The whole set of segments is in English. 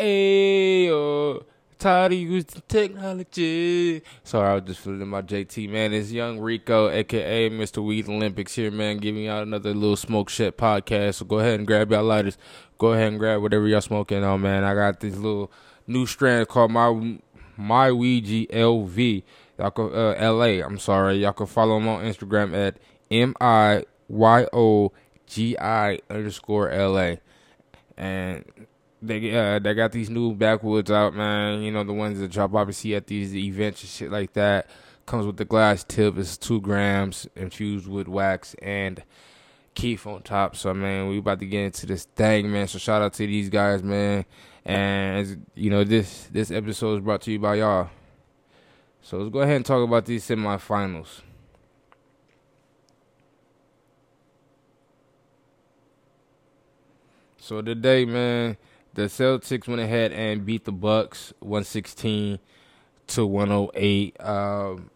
Ayo. Tired of using technology. Sorry, I was just feeling my JT, man. It's Young Rico, aka Mr. Weed Olympics here, man, giving y'all another little smoke shit podcast. So go ahead and grab y'all lighters. Go ahead and grab whatever y'all smoking on, man. I got this little new strand called my my Ouija LV. Y'all can uh, LA. I'm sorry. Y'all can follow him on Instagram at M I Y O G I underscore LA. And they uh they got these new backwoods out, man. You know the ones that y'all probably at these events and shit like that. Comes with the glass tip. It's two grams infused with wax and kief on top. So man, we about to get into this thing, man. So shout out to these guys, man. And you know this this episode is brought to you by y'all. So let's go ahead and talk about these semifinals. So today, man, the Celtics went ahead and beat the Bucks 116 to 108. Um,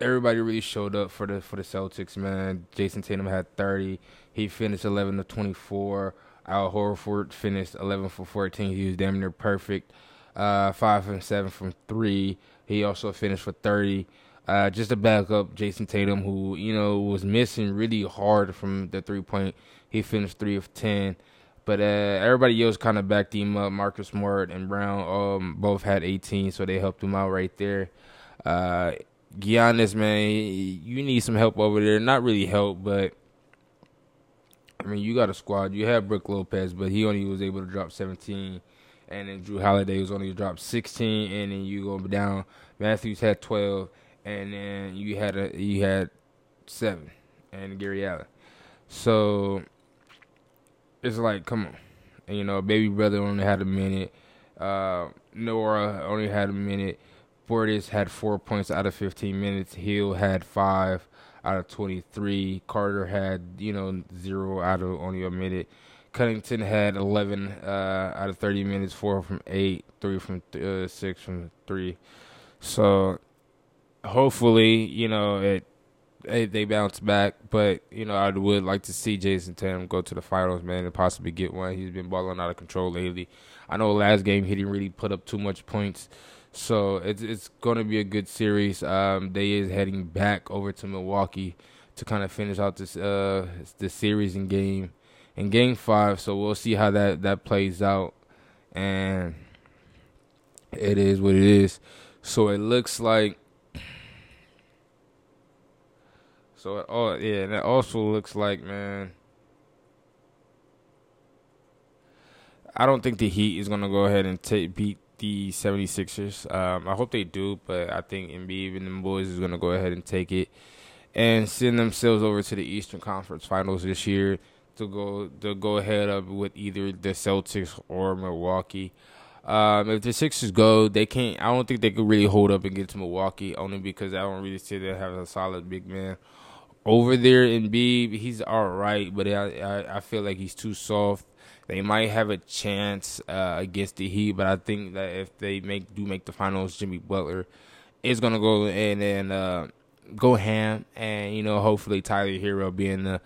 everybody really showed up for the for the Celtics, man. Jayson Tatum had 30. He finished 11 to 24. Al Horford finished 11 for 14. He was damn near perfect. Uh, five from seven from three. He also finished for 30. Uh, just to back up Jayson Tatum, who you know was missing really hard from the three point. He finished three of ten, but uh, everybody else kind of backed him up. Marcus Smart and Brown um, both had 18, so they helped him out right there. Uh, Giannis, man, you need some help over there. Not really help, but I mean, you got a squad. You have Brook Lopez, but he only was able to drop 17, and then Jrue Holiday was only dropped 16, and then you go down. Matthews had 12 and then you had a you had seven and Gary Allen. So it's like, come on, and, you know, baby brother only had a minute. Uh, Nwora only had a minute. Portis had four points out of 15 minutes. Hill had five out of 23. Carter had, you know, zero out of only a minute. Cunningham had 11 uh, out of 30 minutes, four from eight, three from th- uh, six from three. So hopefully, you know, it, it, they bounce back. But you know, I would like to see Jayson Tatum go to the finals, man, and possibly get one. He's been balling out of control lately. I know last game he didn't really put up too much points, so it's it's going to be a good series. Um, they is heading back over to Milwaukee to kind of finish out this uh the series in game in game five. So we'll see how that that plays out, and it is what it is. So it looks like So it, oh yeah, and it also looks like man. I don't think the Heat is gonna go ahead and take beat the 76ers. Um, I hope they do, but I think Embiid and the boys is gonna go ahead and take it and send themselves over to the Eastern Conference Finals this year to go to go ahead up with either the Celtics or Milwaukee. Um, if the Sixers go, they can't. I don't think they could really hold up and get to Milwaukee, only because I don't really see them having a solid big man over there Embiid, he's all right, but I, I, I feel like he's too soft. They might have a chance uh, against the Heat, but I think that if they make do make the finals, Jimmy Butler is gonna go and uh, go ham, and you know hopefully Tyler Herro being the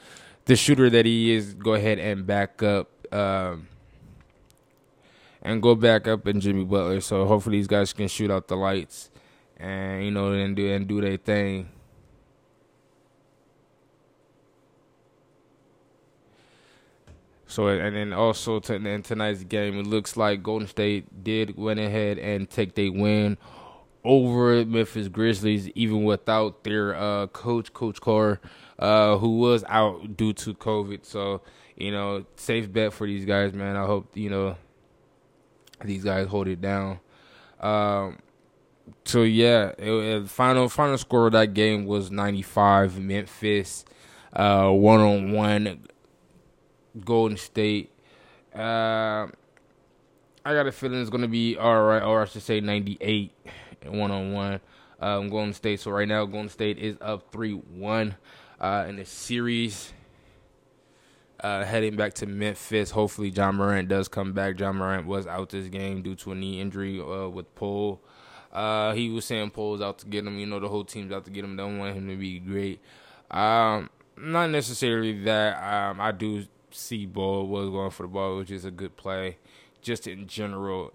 the shooter that he is, go ahead and back up. Um, and go back up in Jimmy Butler. So hopefully these guys can shoot out the lights and you know and do and do their thing. So and then also to, in tonight's game, it looks like Golden State did went ahead and take their win over Memphis Grizzlies, even without their uh, coach, Coach Kerr, uh, who was out due to COVID. So you know, safe bet for these guys, man. I hope you know these guys hold it down. Um, so yeah, it, it, final final score of that game was ninety five. Memphis, one on one Golden State. Uh, I got a feeling it's going to be all right, or I should say 98 one on one. Um, Golden State. So right now, Golden State is up 3 1 uh, in the series. Uh, heading back to Memphis. Hopefully, John Morant does come back. John Morant was out this game due to a knee injury uh, with Paul. Uh, he was saying Paul's out to get him. You know, the whole team's out to get him. Don't want him to be great. Um, not necessarily that. Um, I do see Ball was going for the ball, which is a good play. Just in general,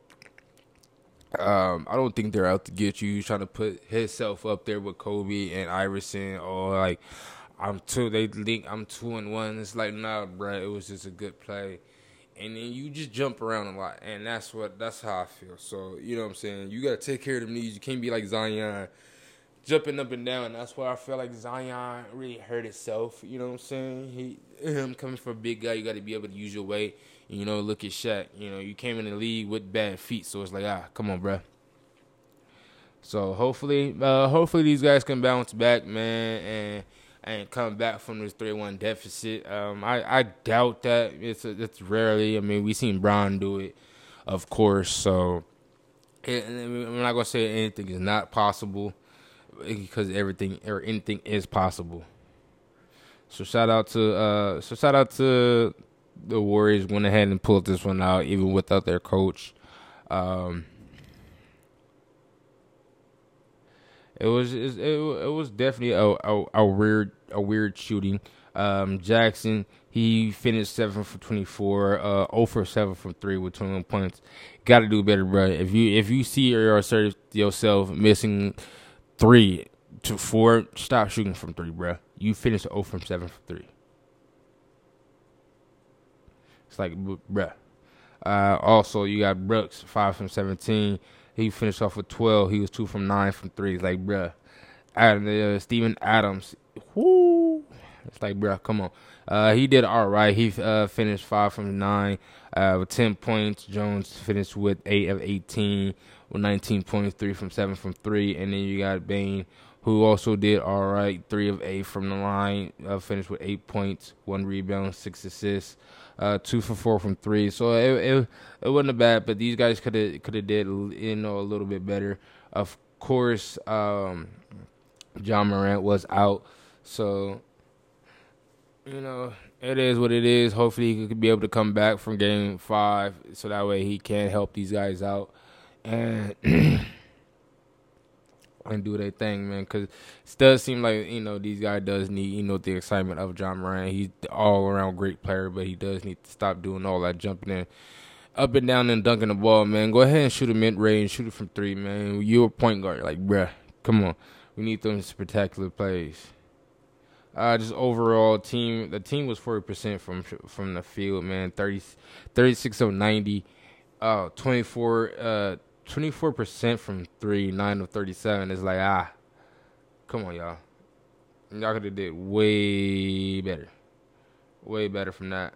um, I don't think they're out to get you. He's trying to put himself up there with Kobe and Iverson, or like I'm two. They link. I'm two and one. It's like nah, bro. It was just a good play, and then you just jump around a lot, and that's what that's how I feel. So you know what I'm saying. You gotta take care of them knees. You can't be like Zion, jumping up and down. That's why I feel like Zion really hurt himself. You know what I'm saying. He him coming from a big guy. You got to be able to use your weight. You know, look at Shaq. You know, you came in the league with bad feet, so it's like ah, come on, bro. So hopefully, uh, hopefully these guys can bounce back, man, and and come back from this three one deficit. Um, I, I doubt that. It's a, it's rarely. I mean, we seen Brown do it, of course. So it, I'm not gonna say anything is not possible because everything or anything is possible. So shout out to uh, so shout out to the Warriors went ahead and pulled this one out even without their coach. Um, it was it, it, was definitely a, a, a weird a weird shooting. Um, Jackson he finished seven for twenty four, uh, 0 for seven from three with twenty one points. Got to do better, bro. If you if you see yourself missing three to four, stop shooting from three, bro. You finished 0 from seven from three. It's like, bruh. Uh, also, you got Brooks, 5 from 17. He finished off with 12. He was 2 from 9 from 3. It's like, bruh. And uh, Steven Adams, whoo. It's like, bruh, come on. Uh, he did all right. He uh, finished 5 from 9 uh, with 10 points. Jones finished with 8 of 18 with 19 points, 3 from 7 from 3. And then you got Bane, who also did all right. 3 of 8 from the line, uh, finished with 8 points, 1 rebound, 6 assists uh, two for four from three. So it it, it wasn't bad, but these guys could have could have did you know a little bit better. Of course, um, Ja Morant was out, so you know it is what it is. Hopefully, he could be able to come back from Game Five, so that way he can help these guys out and. and do their thing, man. Because it does seem like you know these guys does need you know the excitement of John Moran. He's all around great player, but he does need to stop doing all that jumping in, up and down and dunking the ball, man. Go ahead and shoot a mid range, shoot it from three, man. You're a point guard, like bruh. Come on, we need those spectacular plays. Uh, just overall team, the team was forty percent from from the field, man. 30, 36 of ninety, uh, twenty four, uh 24% from three, nine of 37 is like, ah, come on, y'all. Y'all could have did way better. Way better from that.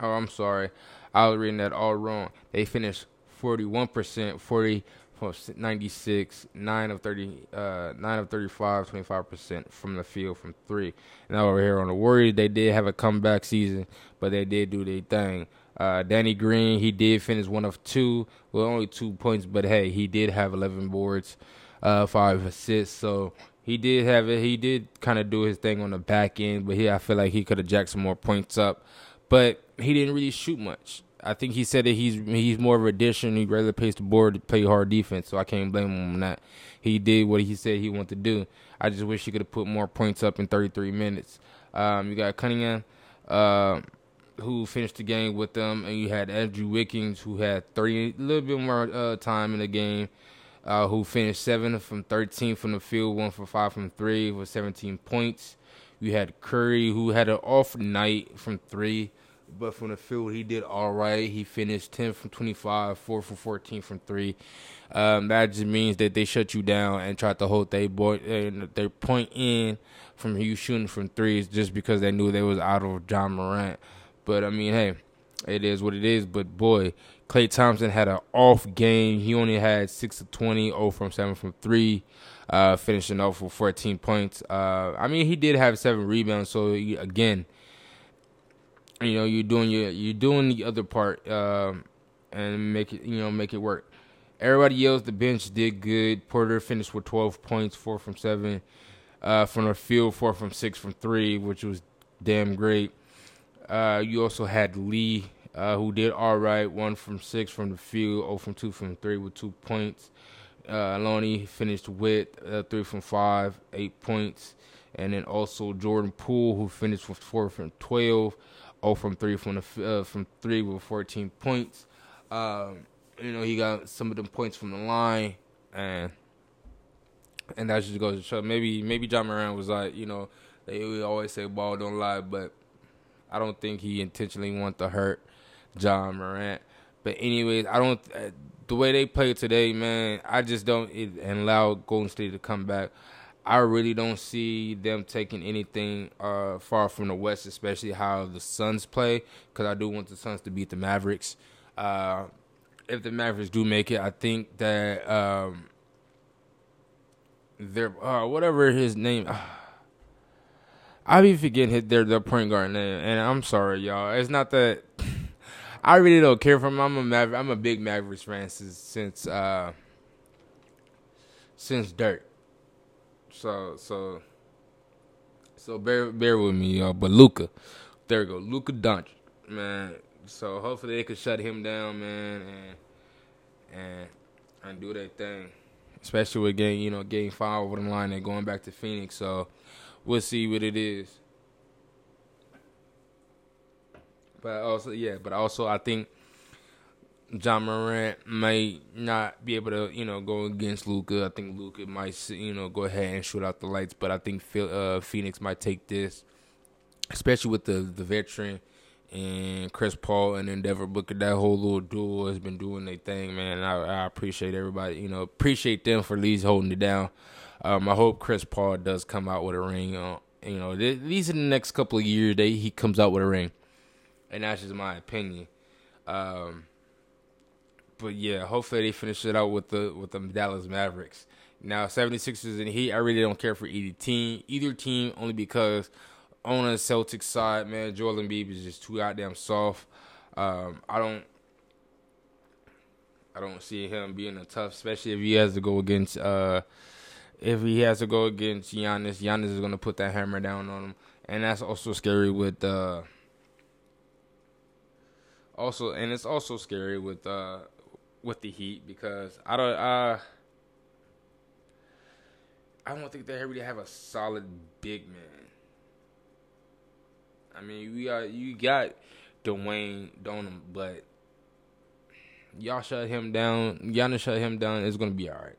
Oh, I'm sorry. I was reading that all wrong. They finished 41%, 40 96, 9 of 30, uh, 9 of 35, 25% from the field from three. Now over here on the Warriors, they did have a comeback season, but they did do their thing. Uh, Danny Green, he did finish one of two, with only two points, but hey, he did have 11 boards, uh, five assists, so he did have it. He did kind of do his thing on the back end, but he, I feel like he could have jacked some more points up, but he didn't really shoot much. I think he said that he's he's more of a addition. He'd rather pace the board to play hard defense, so I can't blame him on that. He did what he said he wanted to do. I just wish he could have put more points up in 33 minutes. Um, you got Cunningham, uh, who finished the game with them, and you had Andrew Wiggins, who had 30 a little bit more uh, time in the game, uh, who finished seven from 13 from the field, one for five from three with 17 points. You had Curry, who had an off night from three but from the field, he did all right. He finished 10 from 25, 4 for 14 from 3. Um, that just means that they shut you down and tried to hold their, boy, their point in from you shooting from threes just because they knew they was out of John Morant. But, I mean, hey, it is what it is. But, boy, Klay Thompson had an off game. He only had 6 of 20, 0 from 7 from 3. Uh, finishing off with 14 points. Uh, I mean, he did have seven rebounds. So again, you know, you're doing your you're doing the other part um, and make it you know make it work. Everybody else, the bench did good. Porter finished with 12 points, four from seven uh, from the field, four from six from three, which was damn great. Uh, you also had Lee, uh, who did all right, one from six from the field, oh from two from three with two points. Uh, Lonnie finished with uh, three from five, eight points. and then also Jordan Poole, who finished with four from 12, 0 from three from the uh, from three with 14 points. Um, you know, he got some of them points from the line, and and that just goes to show. Maybe maybe John Morant was like, you know, they always say ball don't lie, but I don't think he intentionally want to hurt John Morant. But anyways, I don't. Uh, the way they play today, man, I just don't it, and allow Golden State to come back. I really don't see them taking anything uh, far from the West, especially how the Suns play. Because I do want the Suns to beat the Mavericks. Uh, if the Mavericks do make it, I think that um, their uh, whatever his name. I be forgetting his, their their point guard name, and I'm sorry, y'all. It's not that I really don't care for him. I'm a Maver- I'm a big Mavericks fan since since uh, since Dirt. So so so bear bear with me, y'all. But Luka, there we go, Luka Doncic, man. So hopefully they could shut him down, man, and and and do their thing. Especially with getting you know getting five over the line and going back to Phoenix. So we'll see what it is. But also, yeah, but also I think Ja Morant might not be able to, you know, go against Luka. I think Luka might, you know, go ahead and shoot out the lights. But I think uh, Phoenix might take this, especially with the the veteran and Chris Paul and Endeavor Booker. That whole little duo has been doing their thing, man. I, I appreciate everybody, you know, appreciate them for at least holding it down. Um, I hope Chris Paul does come out with a ring. Uh, you know, these in the next couple of years, they he comes out with a ring, and that's just my opinion. Um, but yeah, hopefully they finish it out with the with the Dallas Mavericks. Now 76ers and Heat, I really don't care for either team, either team only because on the Celtics side, man, Joel Embiid is just too goddamn soft. Um, I don't I don't see him being a tough, especially if he has to go against uh, if he has to go against Giannis, Giannis is gonna put that hammer down on him, and that's also scary with uh, also, and it's also scary with uh, with the Heat because I don't uh, I don't think they really have a solid big man. I mean, we got you got Dwayne Donham, but y'all shut him down. Giannis shut him down. It's gonna be all right.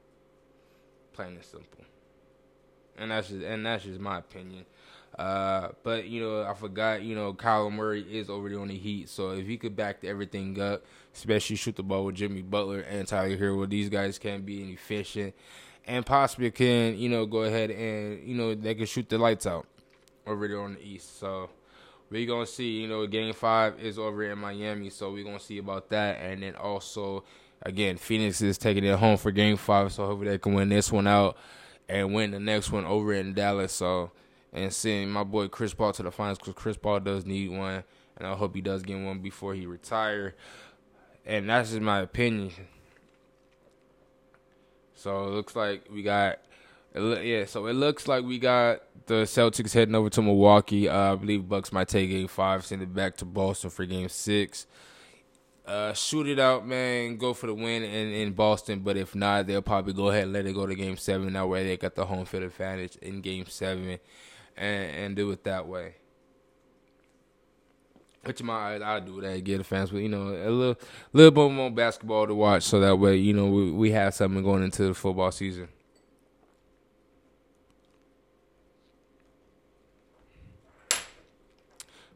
Plain and simple. And that's just and that's just my opinion. Uh, but you know, I forgot. You know, Kyler Murray is already on the Heat, so if he could back everything up, especially shoot the ball with Jimmy Butler and Tyler Herro, these guys can be efficient and possibly can you know go ahead and you know they can shoot the lights out over there on the East. So we're gonna see. You know, Game Five is over in Miami, so we're gonna see about that, and then also again, Phoenix is taking it home for Game Five, so hopefully they can win this one out and win the next one over in Dallas. So and send my boy Chris Paul to the finals because Chris Paul does need one, and I hope he does get one before he retire. And that's just my opinion. So it looks like we got, yeah. So it looks like we got the Celtics heading over to Milwaukee. Uh, I believe Bucks might take Game Five, send it back to Boston for Game Six uh, shoot it out, man. Go for the win in, in Boston. But if not, they'll probably go ahead and let it go to Game Seven. That way, they got the home field advantage in Game Seven, and and do it that way. Which my I do that, get the fans, but you know a little little bit more basketball to watch, so that way you know we we have something going into the football season.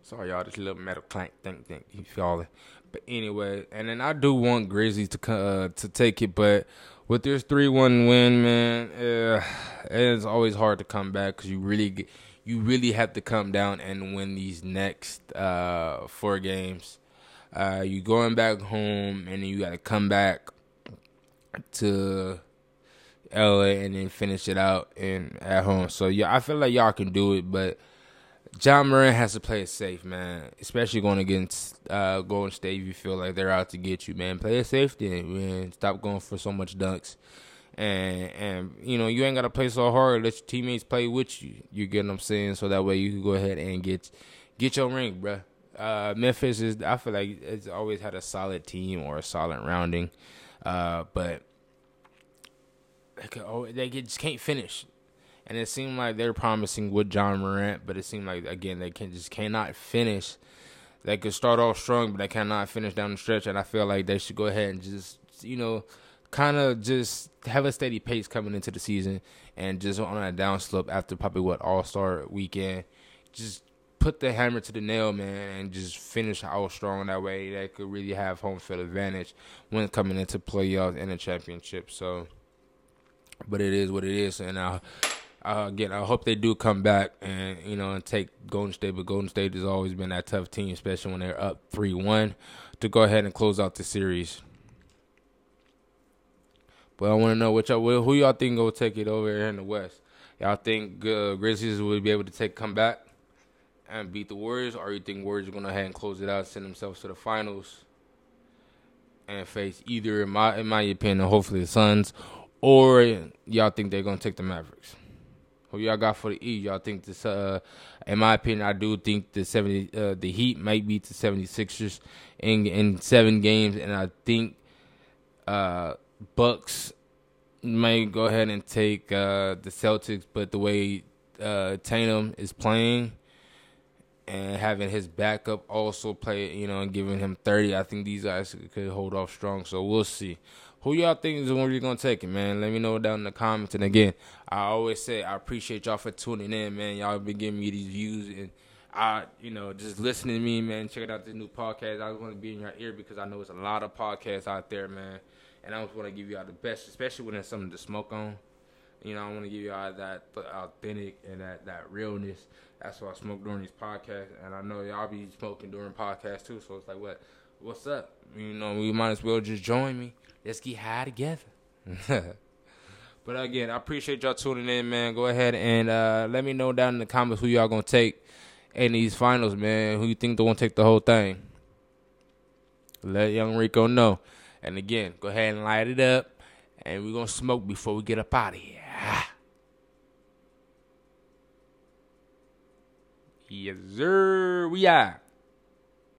Sorry, y'all. this little metal clank, think, think, you falling. But anyway, and then I do want Grizzlies to uh, to take it, but with this three one win, man, uh, it's always hard to come back because you really you really have to come down and win these next uh, four games. Uh, you going back home and you got to come back to LA and then finish it out in at home. So yeah, I feel like y'all can do it, but John Morant has to play it safe, man. Especially going against uh, Golden State. If you feel like they're out to get you, man, play it safe. Then, man, stop going for so much dunks, and and you know you ain't gotta play so hard. Let your teammates play with you. You get what I'm saying? So that way you can go ahead and get get your ring, bruh. Uh, Memphis is. I feel like it's always had a solid team or a solid rounding, uh, but they, could, they just can't finish and it seemed like they're promising with John Morant, but it seemed like again they can just cannot finish. They could start off strong, but they cannot finish down the stretch, and I feel like they should go ahead and just you know kind of just have a steady pace coming into the season and just on a downslope after probably what All Star weekend, just put the hammer to the nail, man, and just finish out strong that way. They could really have home field advantage when coming into playoffs and a championship. So, but it is what it is, and uh, uh, again, I hope they do come back and you know and take Golden State. But Golden State has always been that tough team, especially when they're up three one, to go ahead and close out the series. But I want to know what y'all, who y'all think will take it over here in the West. Y'all think uh, Grizzlies will be able to take come back and beat the Warriors, or you think Warriors are gonna head and close it out, send themselves to the finals, and face either, in my in my opinion, hopefully the Suns, or y'all think they're gonna take the Mavericks? Who y'all got for the E? Y'all think this? Uh, in my opinion, I do think the seventy, uh, the Heat might beat the 76ers in in seven games, and I think uh, Bucks may go ahead and take uh, the Celtics, but the way uh, Tatum is playing and having his backup also play, you know, and giving him 30, I think these guys could hold off strong. So we'll see. Who y'all think is really gonna take it, man? Let me know down in the comments. And again, I always say I appreciate y'all for tuning in, man. Y'all been giving me these views and I, you know, just listening to me, man. Check out this new podcast. I just want to be in your ear because I know it's a lot of podcasts out there, man. And I just want to give y'all the best, especially when there's something to smoke on. You know, I want to give y'all that authentic and that that realness. That's why I smoke during these podcasts, and I know y'all be smoking during podcasts too. So it's like, what, what's up? You know, we might as well just join me. Let's get high together. but again, I appreciate y'all tuning in, man. Go ahead and uh, let me know down in the comments who y'all gonna take in these finals, man. Who you think they gonna take the whole thing? Let young Rico know. And again, go ahead and light it up, and we're gonna smoke before we get up out of here. Yes, sir. We are.